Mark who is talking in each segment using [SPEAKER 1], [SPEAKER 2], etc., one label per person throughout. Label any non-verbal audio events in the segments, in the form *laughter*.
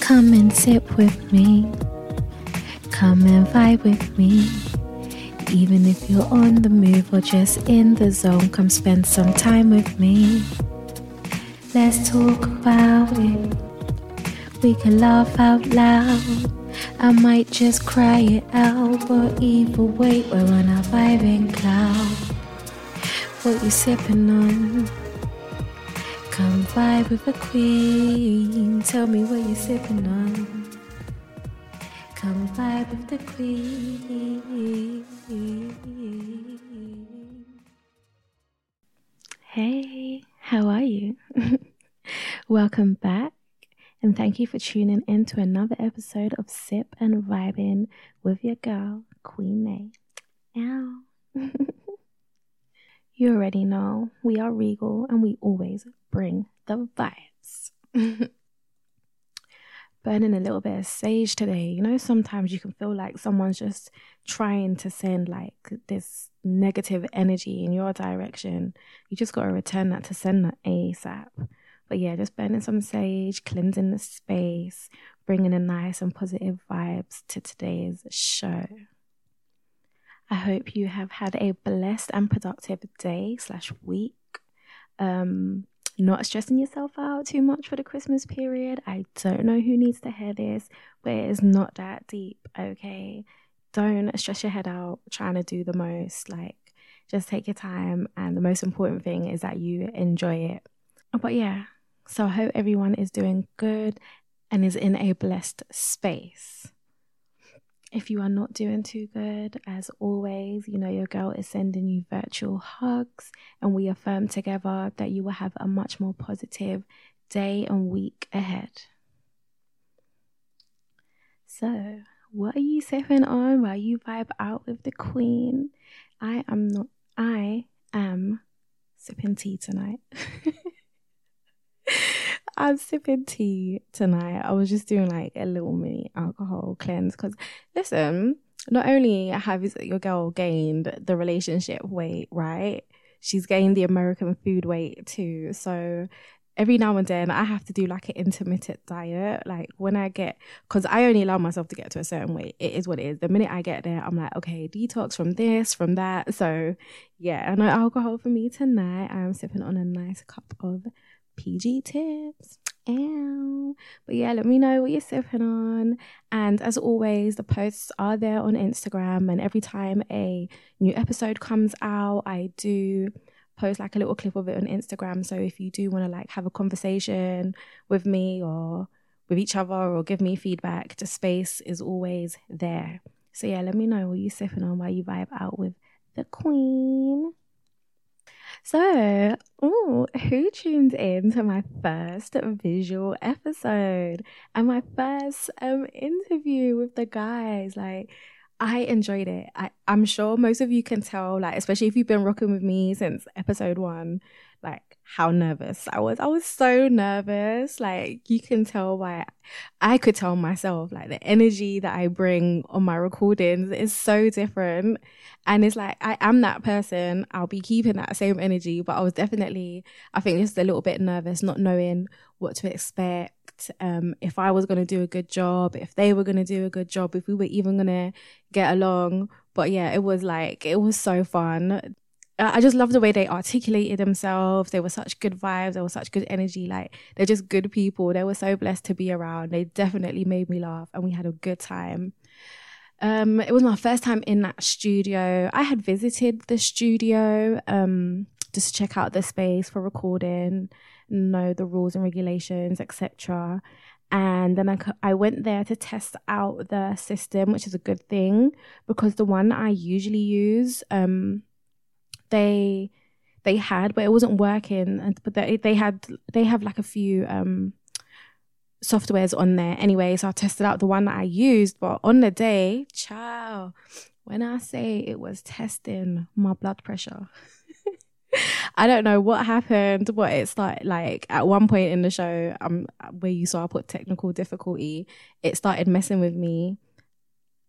[SPEAKER 1] Come and sip with me. Come and vibe with me. Even if you're on the move or just in the zone, come spend some time with me. Let's talk about it. We can laugh out loud. I might just cry it out, but either way, we're on a vibing cloud. What you sipping on? Come vibe with a queen. Tell me what you're sipping on. Come vibe with the queen. Hey, how are you? *laughs* Welcome back, and thank you for tuning in to another episode of Sip and Vibing with your girl, Queen Nay. Now. *laughs* you already know we are regal and we always bring the vibes. *laughs* Burning a little bit of sage today. You know, sometimes you can feel like someone's just trying to send like this negative energy in your direction. You just got to return that to send that ASAP. But yeah, just burning some sage, cleansing the space, bringing a nice and positive vibes to today's show. I hope you have had a blessed and productive day slash week. Um, not stressing yourself out too much for the Christmas period. I don't know who needs to hear this, but it is not that deep, okay? Don't stress your head out trying to do the most. Like, just take your time. And the most important thing is that you enjoy it. But yeah, so I hope everyone is doing good and is in a blessed space. If you are not doing too good, as always, you know your girl is sending you virtual hugs, and we affirm together that you will have a much more positive day and week ahead. So, what are you sipping on while you vibe out with the queen? I am not, I am sipping tea tonight. *laughs* I'm sipping tea tonight. I was just doing like a little mini alcohol cleanse because, listen, not only have your girl gained the relationship weight, right? She's gained the American food weight too. So every now and then I have to do like an intermittent diet. Like when I get, because I only allow myself to get to a certain weight. It is what it is. The minute I get there, I'm like, okay, detox from this, from that. So yeah, no alcohol for me tonight. I'm sipping on a nice cup of PG tips. Ow. But yeah, let me know what you're sipping on. And as always, the posts are there on Instagram. And every time a new episode comes out, I do post like a little clip of it on Instagram. So if you do want to like have a conversation with me or with each other or give me feedback, the space is always there. So yeah, let me know what you're sipping on while you vibe out with the queen. So, ooh, who tuned in to my first visual episode and my first um interview with the guys? Like, I enjoyed it. I, I'm sure most of you can tell, like, especially if you've been rocking with me since episode one, like how nervous I was. I was so nervous. Like you can tell by I could tell myself like the energy that I bring on my recordings is so different. And it's like I am that person. I'll be keeping that same energy, but I was definitely I think just a little bit nervous, not knowing what to expect. Um, if I was gonna do a good job, if they were gonna do a good job, if we were even gonna get along. But yeah, it was like it was so fun. I just love the way they articulated themselves. They were such good vibes. They were such good energy. Like they're just good people. They were so blessed to be around. They definitely made me laugh, and we had a good time. Um, it was my first time in that studio. I had visited the studio um, just to check out the space for recording, know the rules and regulations, etc. And then I, I went there to test out the system, which is a good thing because the one I usually use, um, they they had, but it wasn't working. And but they they had they have like a few um softwares on there anyway. So I tested out the one that I used, but on the day, ciao. When I say it was testing my blood pressure. *laughs* I don't know what happened, but it's like like at one point in the show, um, where you saw I put technical difficulty, it started messing with me.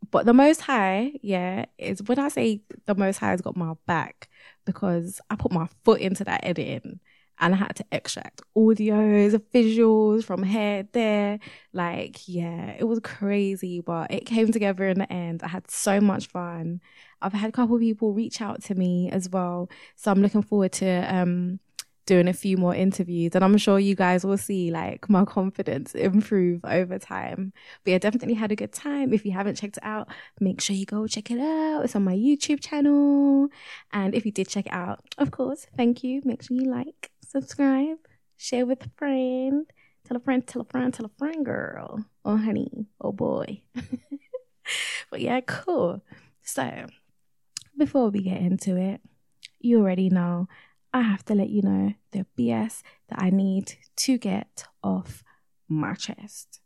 [SPEAKER 1] But the most high, yeah, is when I say the most high has got my back because I put my foot into that editing and I had to extract audios, visuals from here, there. Like, yeah, it was crazy, but it came together in the end. I had so much fun. I've had a couple people reach out to me as well. So I'm looking forward to um doing a few more interviews and I'm sure you guys will see like my confidence improve over time. But yeah, definitely had a good time. If you haven't checked it out, make sure you go check it out. It's on my YouTube channel. And if you did check it out, of course, thank you. Make sure you like, subscribe, share with a friend, tell a friend, tell a friend, tell a friend, girl. Oh honey, oh boy. *laughs* but yeah, cool. So before we get into it, you already know I have to let you know the BS that I need to get off my chest.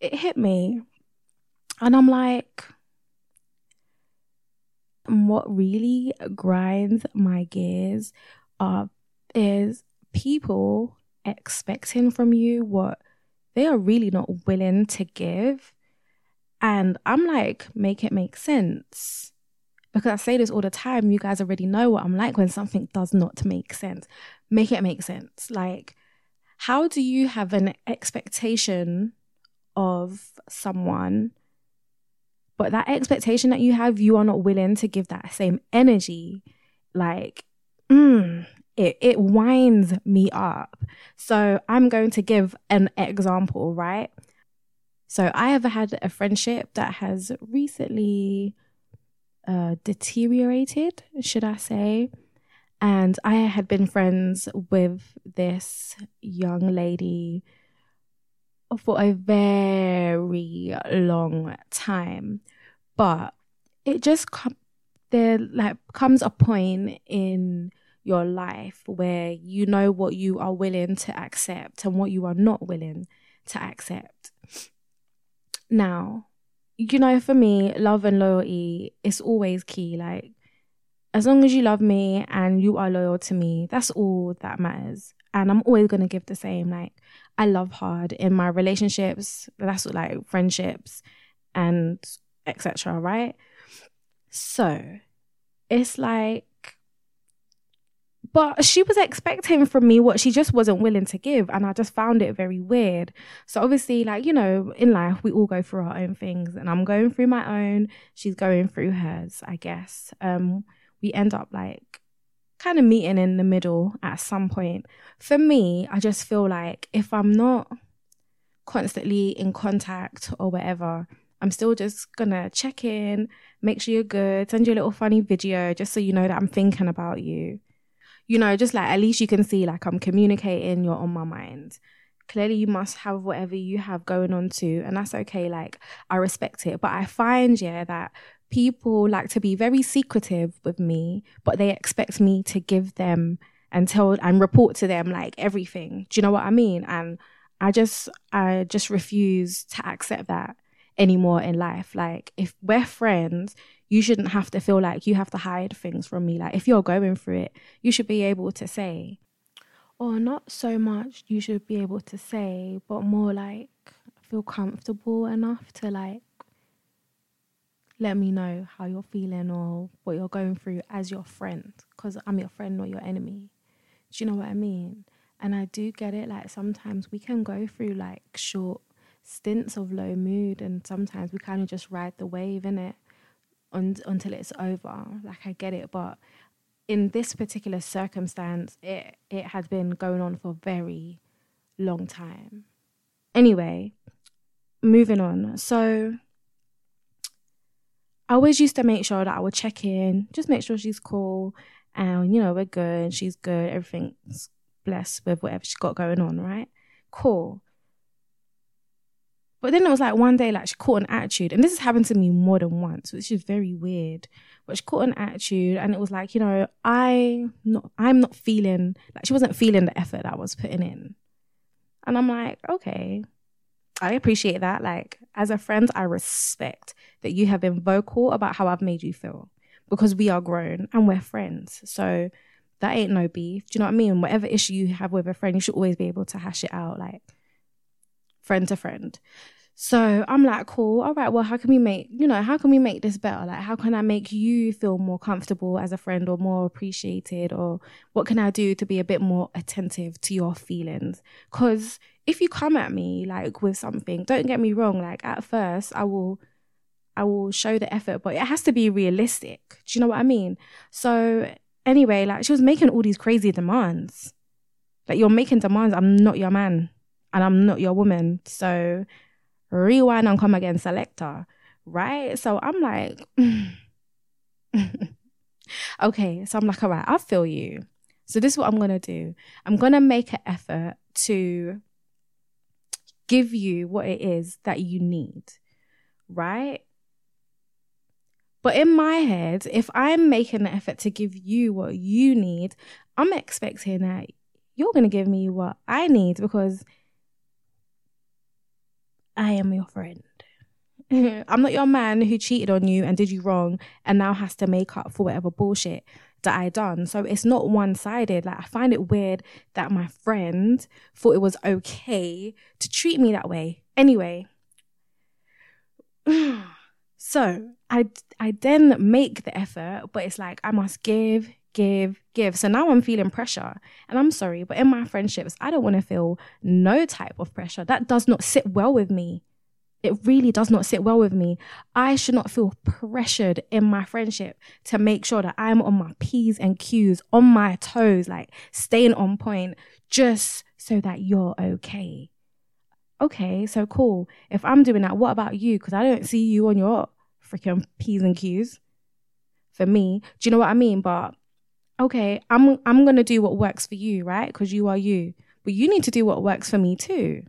[SPEAKER 1] It hit me, and I'm like, what really grinds my gears up is people expecting from you what they are really not willing to give. And I'm like, make it make sense because I say this all the time. You guys already know what I'm like when something does not make sense. Make it make sense. Like, how do you have an expectation of someone, but that expectation that you have, you are not willing to give that same energy? Like, mm, it, it winds me up. So I'm going to give an example, right? So I have had a friendship that has recently uh, deteriorated, should I say. And I had been friends with this young lady for a very long time. But it just com- there like comes a point in your life where you know what you are willing to accept and what you are not willing to accept. Now, you know, for me, love and loyalty is always key. Like, as long as you love me and you are loyal to me, that's all that matters. And I'm always gonna give the same. Like, I love hard in my relationships. That's what, like friendships and etc. Right? So, it's like but she was expecting from me what she just wasn't willing to give. And I just found it very weird. So, obviously, like, you know, in life, we all go through our own things. And I'm going through my own. She's going through hers, I guess. Um, we end up like kind of meeting in the middle at some point. For me, I just feel like if I'm not constantly in contact or whatever, I'm still just gonna check in, make sure you're good, send you a little funny video just so you know that I'm thinking about you you know, just like at least you can see like I'm communicating, you're on my mind. Clearly, you must have whatever you have going on too, and that's okay. Like, I respect it. But I find, yeah, that people like to be very secretive with me, but they expect me to give them and tell and report to them like everything. Do you know what I mean? And I just, I just refuse to accept that anymore in life. Like, if we're friends, you shouldn't have to feel like you have to hide things from me. Like if you're going through it, you should be able to say, or not so much you should be able to say, but more like feel comfortable enough to like let me know how you're feeling or what you're going through as your friend because I'm your friend, not your enemy. Do you know what I mean? And I do get it. Like sometimes we can go through like short stints of low mood, and sometimes we kind of just ride the wave in it un- until it's over. Like I get it, but in this particular circumstance, it it had been going on for a very long time. Anyway, moving on. So I always used to make sure that I would check in, just make sure she's cool and you know, we're good, she's good, everything's blessed with whatever she's got going on, right? Cool. But then it was like one day, like she caught an attitude, and this has happened to me more than once, which is very weird. But she caught an attitude, and it was like, you know, I not, I'm not feeling like she wasn't feeling the effort I was putting in, and I'm like, okay, I appreciate that. Like as a friend, I respect that you have been vocal about how I've made you feel because we are grown and we're friends. So that ain't no beef. Do you know what I mean? Whatever issue you have with a friend, you should always be able to hash it out. Like friend to friend. So I'm like, cool. All right. Well, how can we make, you know, how can we make this better? Like, how can I make you feel more comfortable as a friend or more appreciated? Or what can I do to be a bit more attentive to your feelings? Because if you come at me like with something, don't get me wrong. Like at first, I will, I will show the effort, but it has to be realistic. Do you know what I mean? So anyway, like she was making all these crazy demands. Like you're making demands. I'm not your man and I'm not your woman. So rewind and come again selector, right? So I'm like, *laughs* okay. So I'm like, all right, I feel you. So this is what I'm gonna do. I'm gonna make an effort to give you what it is that you need, right? But in my head, if I'm making an effort to give you what you need, I'm expecting that you're going to give me what I need because I am your friend. *laughs* I'm not your man who cheated on you and did you wrong and now has to make up for whatever bullshit that I done. So it's not one sided. Like I find it weird that my friend thought it was okay to treat me that way. Anyway, *sighs* so I I then make the effort, but it's like I must give, give, give. So now I'm feeling pressure. And I'm sorry, but in my friendships, I don't want to feel no type of pressure. That does not sit well with me. It really does not sit well with me. I should not feel pressured in my friendship to make sure that I'm on my P's and Q's, on my toes, like staying on point, just so that you're okay. Okay, so cool. If I'm doing that, what about you? Because I don't see you on your freaking P's and Q's. For me, do you know what I mean? But okay, I'm I'm gonna do what works for you, right? Because you are you. But you need to do what works for me too.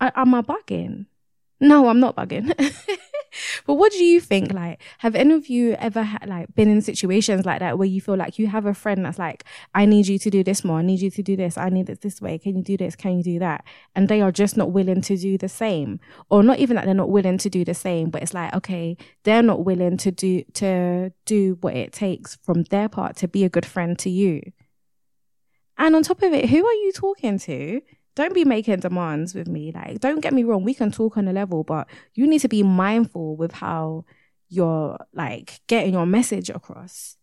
[SPEAKER 1] I, am I bugging? No, I'm not bugging. *laughs* *laughs* but what do you think? Like, have any of you ever had like been in situations like that where you feel like you have a friend that's like, I need you to do this more. I need you to do this. I need it this way. Can you do this? Can you do that? And they are just not willing to do the same, or not even that they're not willing to do the same, but it's like, okay, they're not willing to do to do what it takes from their part to be a good friend to you. And on top of it, who are you talking to don't be making demands with me. Like, don't get me wrong, we can talk on a level, but you need to be mindful with how you're like getting your message across.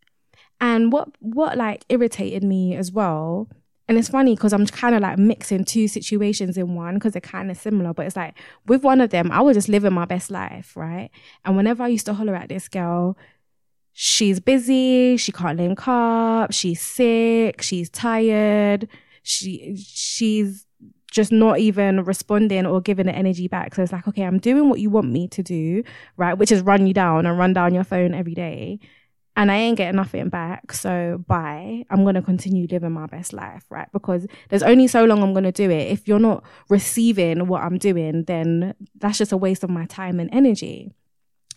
[SPEAKER 1] And what what like irritated me as well, and it's funny because I'm kind of like mixing two situations in one because they're kind of similar, but it's like with one of them, I was just living my best life, right? And whenever I used to holler at this girl, she's busy, she can't link up, she's sick, she's tired, she she's just not even responding or giving the energy back. So it's like, okay, I'm doing what you want me to do, right? Which is run you down and run down your phone every day. And I ain't getting nothing back. So bye. I'm going to continue living my best life, right? Because there's only so long I'm going to do it. If you're not receiving what I'm doing, then that's just a waste of my time and energy.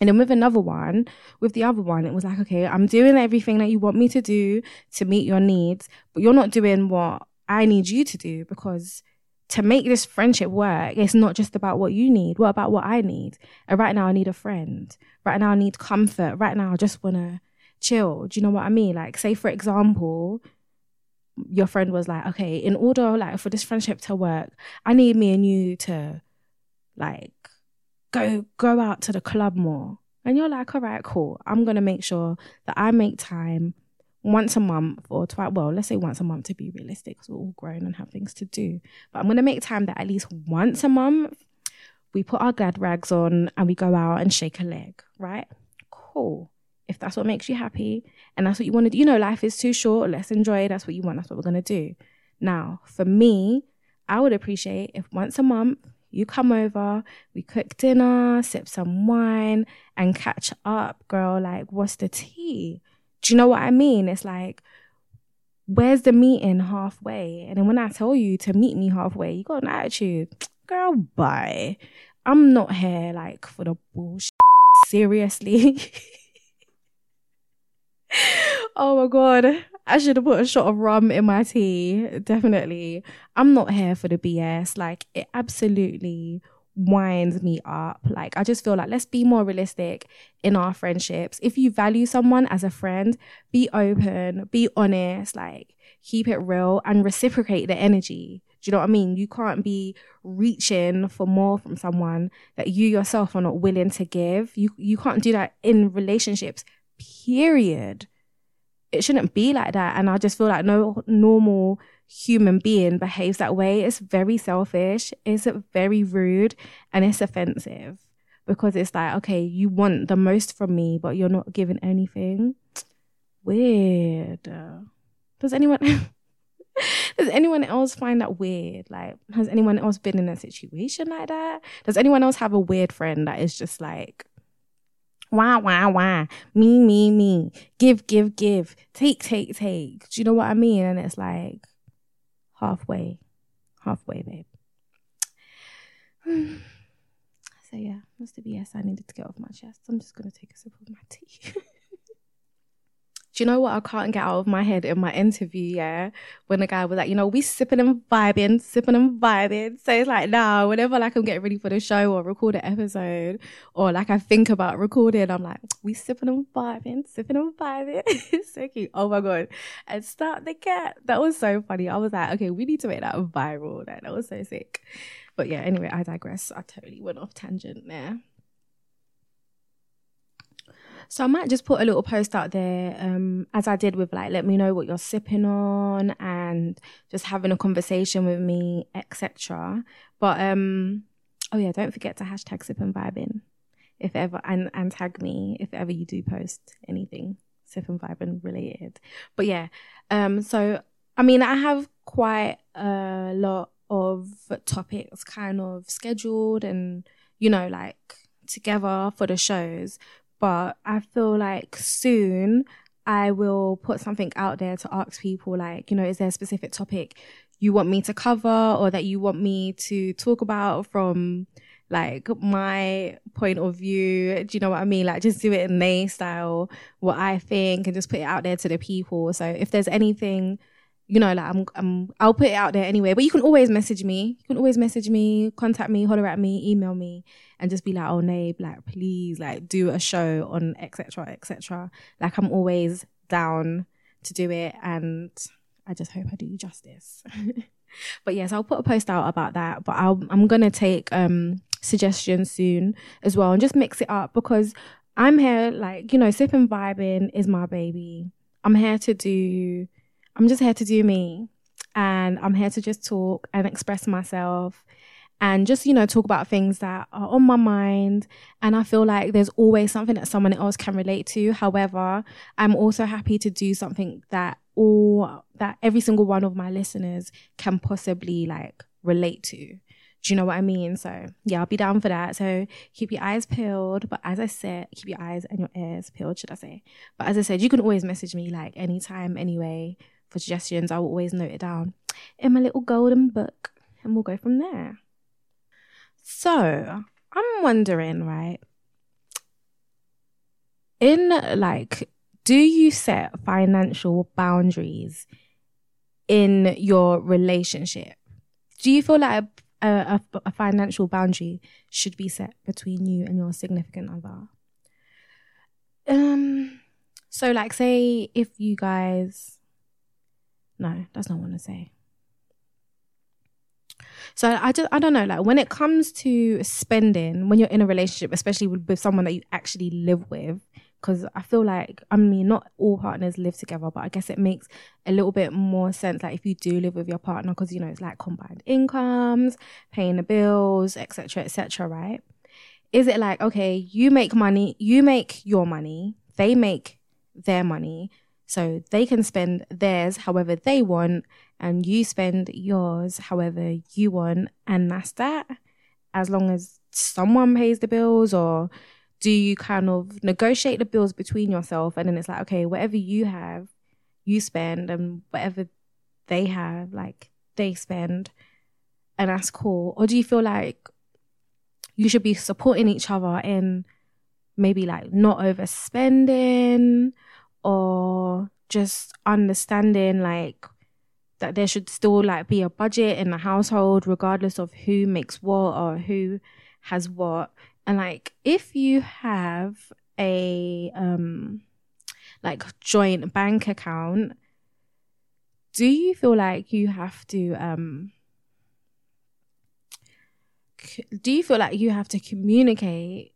[SPEAKER 1] And then with another one, with the other one, it was like, okay, I'm doing everything that you want me to do to meet your needs, but you're not doing what I need you to do because to make this friendship work, it's not just about what you need. What about what I need? And right now, I need a friend. Right now, I need comfort. Right now, I just want to chill. Do you know what I mean? Like, say, for example, your friend was like, okay, in order like for this friendship to work, I need me and you to like go go out to the club more. And you're like, all right, cool. I'm gonna make sure that I make time once a month or twice, well, let's say once a month to be realistic because we're all grown and have things to do. But I'm going to make time that at least once a month we put our glad rags on and we go out and shake a leg, right? Cool. If that's what makes you happy and that's what you want to do, you know, life is too short. Let's enjoy it. That's what you want. That's what we're going to do. Now, for me, I would appreciate if once a month you come over, we cook dinner, sip some wine, and catch up, girl. Like, what's the tea? Do you know what I mean? It's like, where's the meeting halfway? And then when I tell you to meet me halfway, you got an attitude. *tsk* Girl, bye. I'm not here like for the bullshit. *laughs* Seriously. *laughs* oh my god. I should have put a shot of rum in my tea. Definitely. I'm not here for the BS. Like it absolutely winds me up. Like, I just feel like let's be more realistic in our friendships. If you value someone as a friend, be open, be honest, like, keep it real and reciprocate the energy. Do you know what I mean? You can't be reaching for more from someone that you yourself are not willing to give. You you can't do that in relationships. Period. It shouldn't be like that. And I just feel like no normal human being behaves that way. It's very selfish. It's very rude and it's offensive because it's like, okay, you want the most from me, but you're not giving anything. Weird. Does anyone *laughs* does anyone else find that weird? Like, has anyone else been in a situation like that? Does anyone else have a weird friend that is just like, wah, wah, wah, me, me, me, give, give, give, take, take, take? Do you know what I mean? And it's like halfway, halfway, babe. *sighs* so yeah, that's the BS I needed to get off my chest. I'm just gonna take a sip of my tea. *laughs* Do you know what I can't get out of my head in my interview? Yeah, when the guy was like, you know, we sipping and vibing, sipping and vibing. So it's like, nah, whenever like I'm getting ready for the show or record an episode, or like I think about recording, I'm like, we sipping and vibing, sipping and vibing. it's *laughs* so cute. Oh my god! And start the cat. That was so funny. I was like, okay, we need to make that viral. That that was so sick. But yeah, anyway, I digress. I totally went off tangent there. So I might just put a little post out there, um, as I did with like, let me know what you're sipping on and just having a conversation with me, etc. But um, oh yeah, don't forget to hashtag sip and vibing if ever and and tag me if ever you do post anything sip and vibing related. But yeah, um, so I mean, I have quite a lot of topics kind of scheduled and you know like together for the shows but I feel like soon I will put something out there to ask people, like, you know, is there a specific topic you want me to cover or that you want me to talk about from like my point of view? Do you know what I mean? Like, just do it in Nay style, what I think, and just put it out there to the people. So if there's anything, you know, like I'm, I'm, I'll put it out there anyway. But you can always message me. You can always message me, contact me, holler at me, email me, and just be like, "Oh, Nabe, like please, like do a show on etc. etc." Like I'm always down to do it, and I just hope I do you justice. *laughs* but yes, I'll put a post out about that. But I'll, I'm gonna take um suggestions soon as well, and just mix it up because I'm here, like you know, sipping vibing is my baby. I'm here to do I'm just here to do me and I'm here to just talk and express myself and just, you know, talk about things that are on my mind. And I feel like there's always something that someone else can relate to. However, I'm also happy to do something that all, that every single one of my listeners can possibly like relate to. Do you know what I mean? So yeah, I'll be down for that. So keep your eyes peeled. But as I said, keep your eyes and your ears peeled, should I say? But as I said, you can always message me like anytime, anyway for suggestions, I will always note it down in my little golden book and we'll go from there. So I'm wondering, right? In like, do you set financial boundaries in your relationship? Do you feel like a, a, a financial boundary should be set between you and your significant other? Um, so like, say if you guys no, that's not what I want to say. So I just I don't know like when it comes to spending when you're in a relationship especially with, with someone that you actually live with because I feel like I mean not all partners live together but I guess it makes a little bit more sense like if you do live with your partner because you know it's like combined incomes paying the bills etc etc right is it like okay you make money you make your money they make their money so they can spend theirs however they want, and you spend yours however you want, and that's that. As long as someone pays the bills, or do you kind of negotiate the bills between yourself, and then it's like, okay, whatever you have, you spend, and whatever they have, like they spend, and that's cool. Or do you feel like you should be supporting each other in maybe like not overspending? Or just understanding like that there should still like be a budget in the household regardless of who makes what or who has what. And like if you have a um like joint bank account do you feel like you have to um do you feel like you have to communicate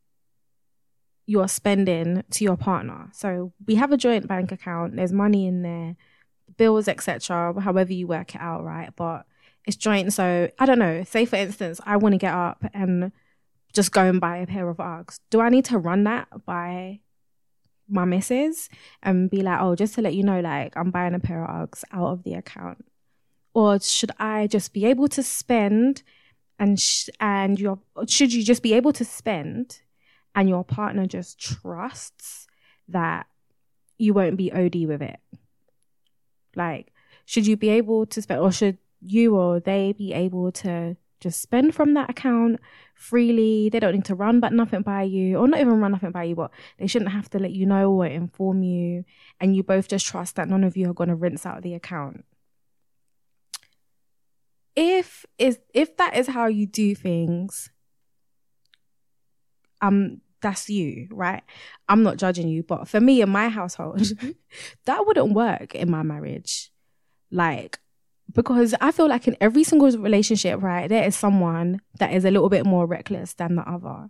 [SPEAKER 1] your spending to your partner? So we have a joint bank account. There's money in there, bills, etc. However you work it out, right? But it's joint. So I don't know. Say for instance, I want to get up and just go and buy a pair of Uggs. Do I need to run that by my missus and be like, oh, just to let you know, like I'm buying a pair of Uggs out of the account? Or should I just be able to spend and sh- and your should you just be able to spend and your partner just trusts that you won't be OD with it? Like, should you be able to spend or should you or they be able to just spend from that account freely. They don't need to run but nothing by you, or not even run nothing by you, but they shouldn't have to let you know or inform you. And you both just trust that none of you are going to rinse out the account. If is if that is how you do things, um, that's you, right? I'm not judging you, but for me in my household, *laughs* that wouldn't work in my marriage. Like because I feel like in every single relationship, right, there is someone that is a little bit more reckless than the other.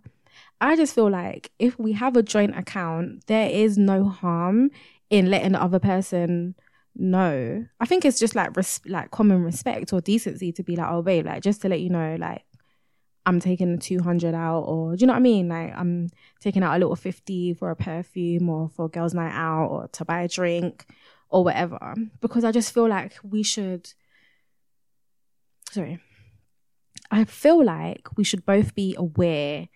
[SPEAKER 1] I just feel like if we have a joint account, there is no harm in letting the other person know. I think it's just like res- like common respect or decency to be like, oh babe, like just to let you know, like I'm taking the 200 out, or do you know what I mean? Like I'm taking out a little 50 for a perfume or for girls' night out or to buy a drink or whatever. Because I just feel like we should sorry, I feel like we should both be aware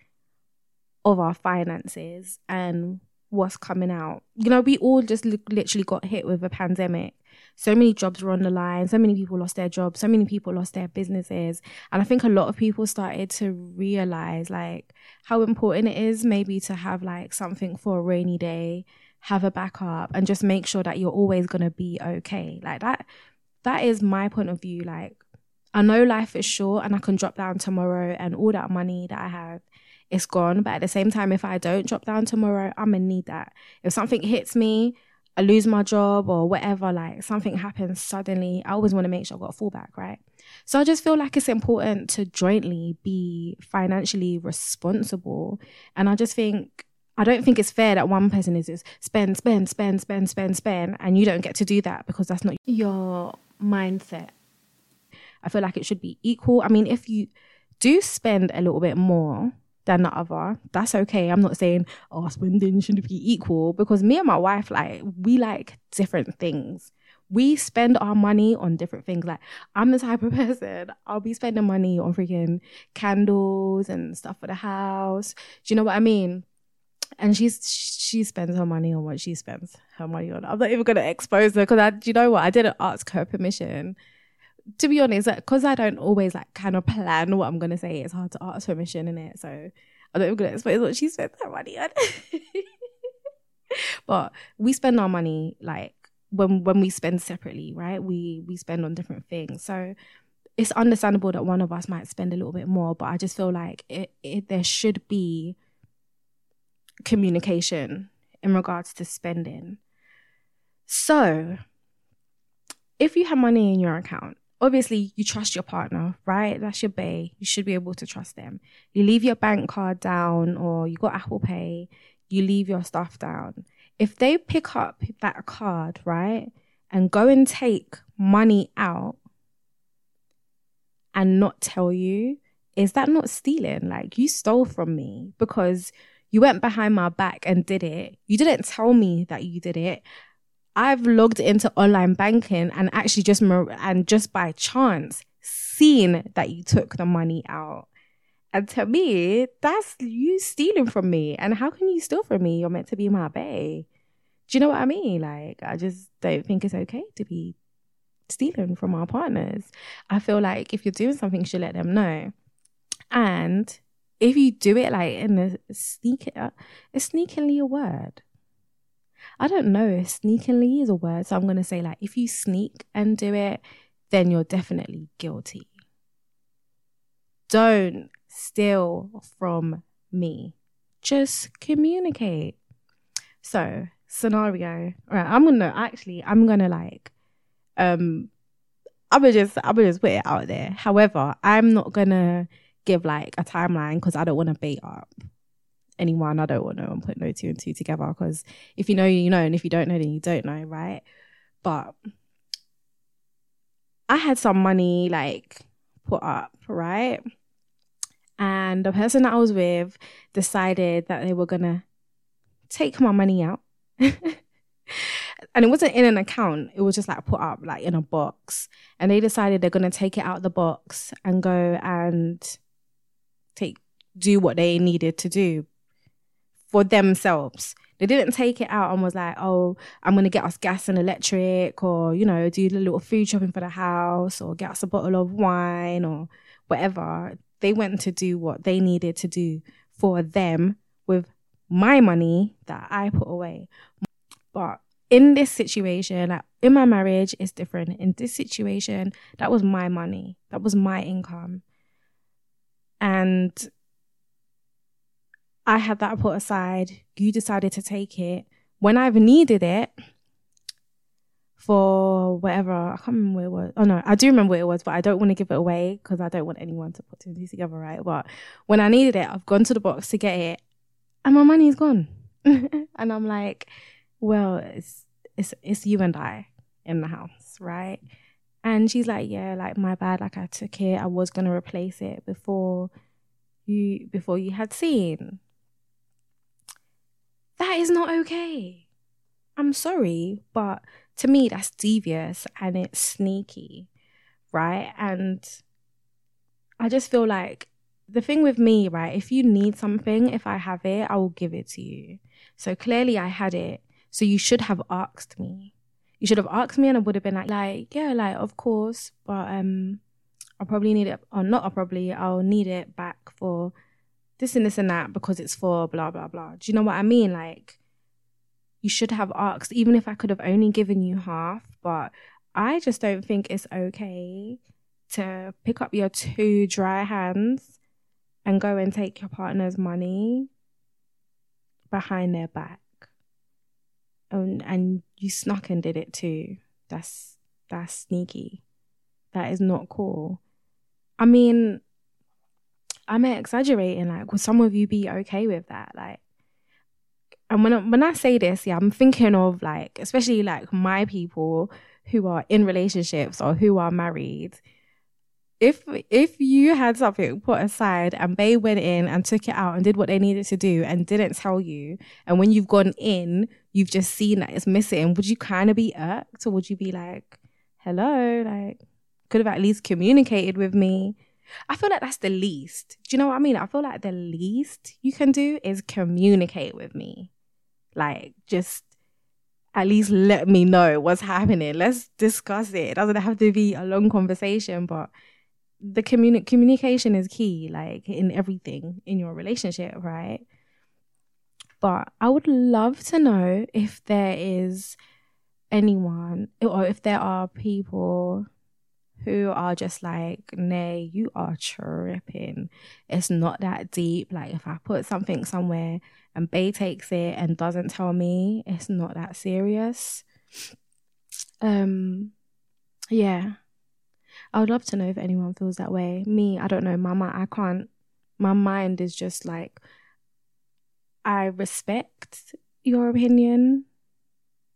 [SPEAKER 1] of our finances and what's coming out. You know, we all just li- literally got hit with a pandemic. So many jobs were on the line. So many people lost their jobs. So many people lost their businesses. And I think a lot of people started to realize like how important it is maybe to have like something for a rainy day, have a backup and just make sure that you're always going to be okay. Like that, that is my point of view. Like I know life is short and I can drop down tomorrow and all that money that I have is gone. But at the same time, if I don't drop down tomorrow, I'm gonna need that. If something hits me, I lose my job or whatever, like something happens suddenly, I always want to make sure I've got a fallback, right? So I just feel like it's important to jointly be financially responsible. And I just think I don't think it's fair that one person is just spend, spend, spend, spend, spend, spend, and you don't get to do that because that's not your mindset. I feel like it should be equal. I mean, if you do spend a little bit more than the other, that's okay. I'm not saying, oh, spending shouldn't be equal because me and my wife, like, we like different things. We spend our money on different things. Like, I'm the type of *laughs* person, I'll be spending money on freaking candles and stuff for the house. Do you know what I mean? and she's she spends her money on what she spends her money on. I'm not even gonna expose her because I, do you know what? I didn't ask her permission to be honest, because I don't always like kind of plan what I'm gonna say, it's hard to ask permission in it. So I don't even what she spent that money on. *laughs* but we spend our money like when when we spend separately, right? We we spend on different things. So it's understandable that one of us might spend a little bit more, but I just feel like it, it there should be communication in regards to spending. So if you have money in your account obviously you trust your partner, right? That's your bae. You should be able to trust them. You leave your bank card down or you got Apple Pay, you leave your stuff down. If they pick up that card, right, and go and take money out and not tell you, is that not stealing? Like you stole from me because you went behind my back and did it. You didn't tell me that you did it. I've logged into online banking and actually just and just by chance seen that you took the money out. And to me, that's you stealing from me. And how can you steal from me? You're meant to be my bae. Do you know what I mean? Like, I just don't think it's okay to be stealing from our partners. I feel like if you're doing something, you should let them know. And if you do it like in a sneak, uh, it's sneakily a word. I don't know sneakily is a word. So I'm going to say, like, if you sneak and do it, then you're definitely guilty. Don't steal from me. Just communicate. So, scenario. All right, I'm gonna actually, I'm gonna like, um, I'm gonna just, I'm gonna just put it out there. However, I'm not gonna give like a timeline because I don't want to bait up anyone. I don't want to put no two and two together because if you know, you know, and if you don't know, then you don't know, right? But I had some money like put up, right? And the person that I was with decided that they were gonna take my money out. *laughs* and it wasn't in an account, it was just like put up like in a box. And they decided they're gonna take it out of the box and go and take do what they needed to do for themselves. They didn't take it out and was like, oh, I'm going to get us gas and electric or, you know, do a little food shopping for the house or get us a bottle of wine or whatever. They went to do what they needed to do for them with my money that I put away. But in this situation, like in my marriage, it's different. In this situation, that was my money, that was my income. And I had that put aside. You decided to take it when I've needed it for whatever. I can't remember what it was. Oh no, I do remember what it was, but I don't want to give it away because I don't want anyone to put two and two together, right? But when I needed it, I've gone to the box to get it, and my money's gone. *laughs* and I'm like, well, it's it's it's you and I in the house, right? And she's like, yeah, like my bad, like I took it. I was gonna replace it before you before you had seen. That is not okay. I'm sorry, but to me, that's devious and it's sneaky, right? And I just feel like the thing with me, right? If you need something, if I have it, I will give it to you. So clearly I had it. So you should have asked me. You should have asked me and I would have been like, like, yeah, like, of course, but um, I'll probably need it, or not, I'll probably, I'll need it back for this and this and that because it's for blah blah blah. Do you know what I mean? Like you should have asked, even if I could have only given you half, but I just don't think it's okay to pick up your two dry hands and go and take your partner's money behind their back. And and you snuck and did it too. That's that's sneaky. That is not cool. I mean, am I exaggerating? Like, would some of you be okay with that? Like, and when I, when I say this, yeah, I'm thinking of like, especially like my people who are in relationships or who are married. If if you had something put aside and they went in and took it out and did what they needed to do and didn't tell you, and when you've gone in, you've just seen that it's missing, would you kind of be irked or would you be like, "Hello, like, could have at least communicated with me"? I feel like that's the least. Do you know what I mean? I feel like the least you can do is communicate with me. Like, just at least let me know what's happening. Let's discuss it. It doesn't have to be a long conversation, but the communi- communication is key, like in everything in your relationship, right? But I would love to know if there is anyone or if there are people who are just like, nay, you are tripping. It's not that deep. Like if I put something somewhere and bae takes it and doesn't tell me, it's not that serious. Um yeah. I would love to know if anyone feels that way. Me, I don't know. Mama, I can't my mind is just like I respect your opinion,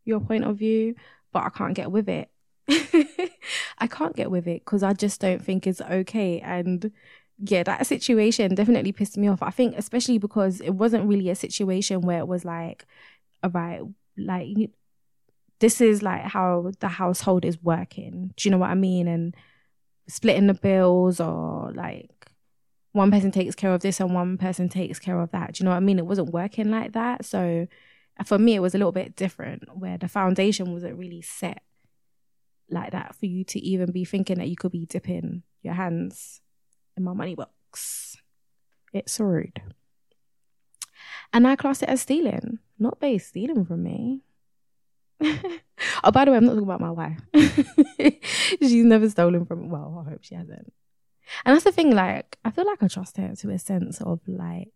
[SPEAKER 1] your point of view, but I can't get with it. *laughs* I can't get with it because I just don't think it's okay. And yeah, that situation definitely pissed me off. I think especially because it wasn't really a situation where it was like, about like this is like how the household is working. Do you know what I mean? And splitting the bills or like one person takes care of this and one person takes care of that. Do you know what I mean? It wasn't working like that. So uh, for me, it was a little bit different where the foundation wasn't really set like that for you to even be thinking that you could be dipping your hands in my money box. It's rude. And I class it as stealing, not based stealing from me. *laughs* oh, by the way, I'm not talking about my wife. *laughs* She's never stolen from well, I hope she hasn't. And that's the thing, like, I feel like I trust her to a sense of like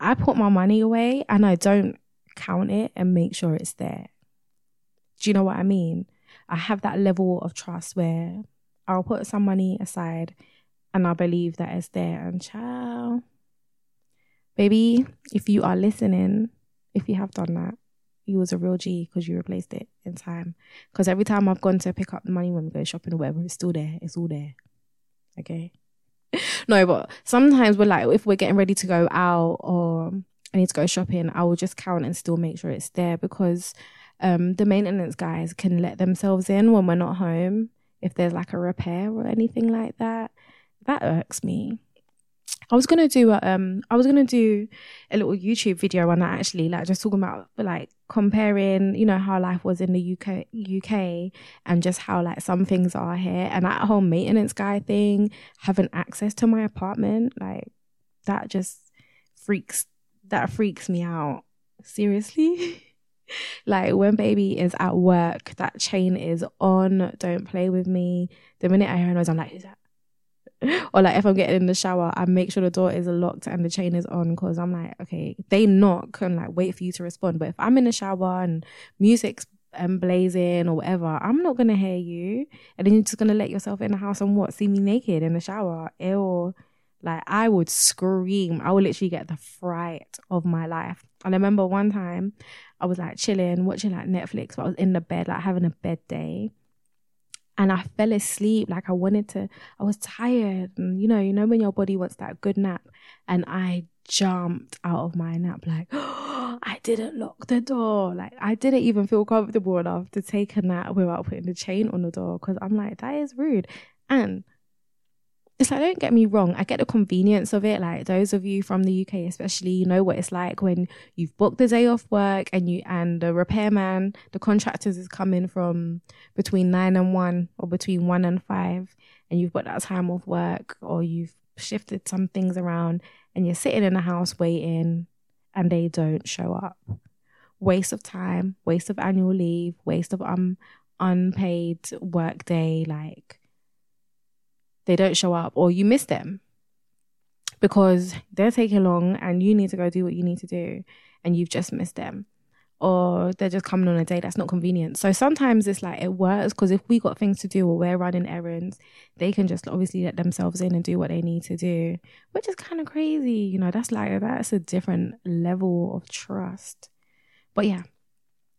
[SPEAKER 1] I put my money away and I don't count it and make sure it's there. Do you know what I mean? I have that level of trust where I'll put some money aside and I believe that it's there. And child, baby, if you are listening, if you have done that, you was a real G because you replaced it in time. Because every time I've gone to pick up the money when we go shopping or whatever, it's still there. It's all there. Okay. *laughs* no, but sometimes we're like, if we're getting ready to go out or I need to go shopping, I will just count and still make sure it's there because um, the maintenance guys can let themselves in when we're not home if there's like a repair or anything like that. That irks me. I was gonna do a, um I was gonna do a little YouTube video on that actually, like just talking about like comparing, you know, how life was in the UK UK and just how like some things are here and that whole maintenance guy thing, having access to my apartment, like that just freaks that freaks me out. Seriously? *laughs* *laughs* like when baby is at work, that chain is on. Don't play with me. The minute I hear a noise, I'm like, who's that? *laughs* or like if I'm getting in the shower, I make sure the door is locked and the chain is on because I'm like, okay, they knock and like wait for you to respond. But if I'm in the shower and music's um, blazing or whatever, I'm not gonna hear you, and then you're just gonna let yourself in the house and what see me naked in the shower. Ew. Like I would scream. I would literally get the fright of my life. And I remember one time I was like chilling, watching like Netflix, but I was in the bed, like having a bed day. And I fell asleep. Like I wanted to, I was tired. And you know, you know when your body wants that good nap. And I jumped out of my nap like, oh, *gasps* I didn't lock the door. Like I didn't even feel comfortable enough to take a nap without putting the chain on the door. Cause I'm like, that is rude. And it's like don't get me wrong i get the convenience of it like those of you from the uk especially you know what it's like when you've booked the day off work and you and the repairman the contractors is coming from between nine and one or between one and five and you've got that time off work or you've shifted some things around and you're sitting in the house waiting and they don't show up. Waste of time waste of annual leave waste of um unpaid work day like they don't show up or you miss them because they're taking long and you need to go do what you need to do and you've just missed them or they're just coming on a day that's not convenient. So sometimes it's like it works because if we got things to do or we're running errands, they can just obviously let themselves in and do what they need to do, which is kind of crazy. You know, that's like that's a different level of trust. But yeah,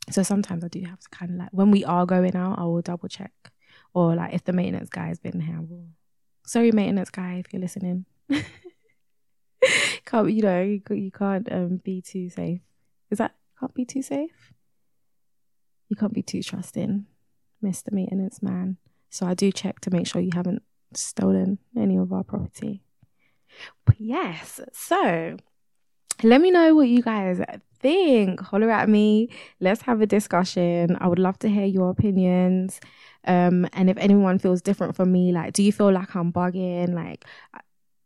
[SPEAKER 1] so sometimes I do have to kind of like when we are going out, I will double check, or like if the maintenance guy has been here, we'll sorry maintenance guy if you're listening. *laughs* Can't you know you, you can't um, be too safe. Is that can't be too safe? You can't be too trusting mr maintenance man. So i do check to make sure you haven't stolen any of our property. But yes so let me know what you guys think. Holler at me. Let's have a discussion. I would love to hear your opinions um, and if anyone feels different from me, like, do you feel like I'm bugging? Like,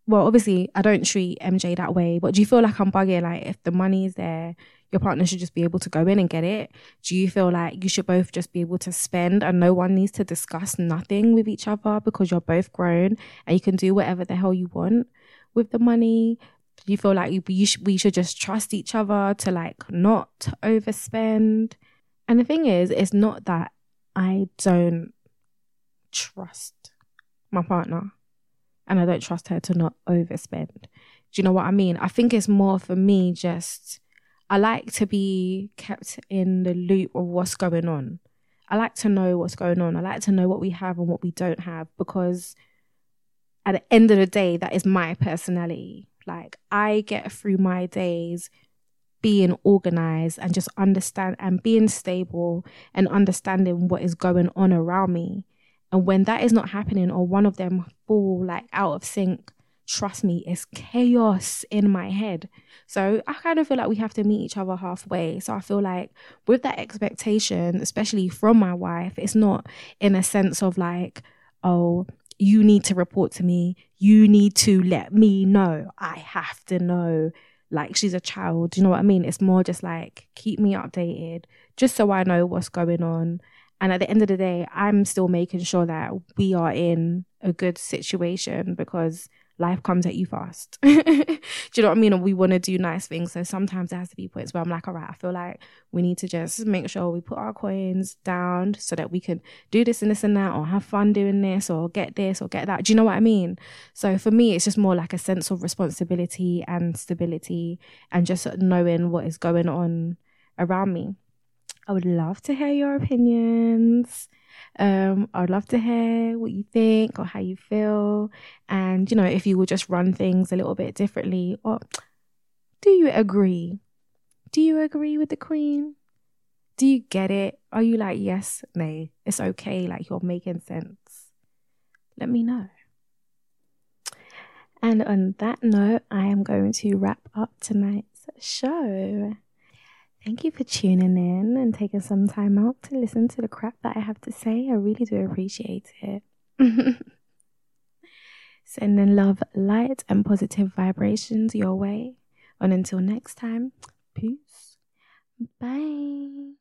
[SPEAKER 1] well, obviously, I don't treat MJ that way, but do you feel like I'm bugging? Like, if the money is there, your partner should just be able to go in and get it? Do you feel like you should both just be able to spend and no one needs to discuss nothing with each other because you're both grown and you can do whatever the hell you want with the money? Do you feel like you, you sh- we should just trust each other to like not overspend? And the thing is, it's not that I don't trust my partner and I don't trust her to not overspend. Do you know what I mean? I think it's more for me just I like to be kept in the loop of what's going on. I like to know what's going on. I like to know what we have and what we don't have because at the end of the day, that is my personality. Like I get through my days being organized and just understand and being stable and understanding what is going on around me. And when that is not happening or one of them fall like out of sync, trust me, it's chaos in my head. So I kind of feel like we have to meet each other halfway. So I feel like with that expectation, especially from my wife, it's not in a sense of like, oh, you need to report to me. You need to let me know. I have to know like she's a child. you know what I mean? It's more just like keep me updated just so I know what's going on. And at the end of the day, I'm still making sure that we are in a good situation because life comes at you fast. *laughs* do you know what I mean? And we want to do nice things. So sometimes there has to be points where I'm like, all right, I feel like we need to just make sure we put our coins down so that we can do this and this and that, or have fun doing this, or get this, or get that. Do you know what I mean? So for me, it's just more like a sense of responsibility and stability and just knowing what is going on around me. I would love to hear your opinions. Um, I'd love to hear what you think or how you feel, and you know if you would just run things a little bit differently, or *tsk* do you agree? Do you agree with the Queen? Do you get it? Are you like yes, nay, it's okay, like you're making sense? Let me know. And on that note, I am going to wrap up tonight's show. Thank you for tuning in and taking some time out to listen to the crap that I have to say. I really do appreciate it. *laughs* Sending love, light, and positive vibrations your way. And until next time, peace. Bye.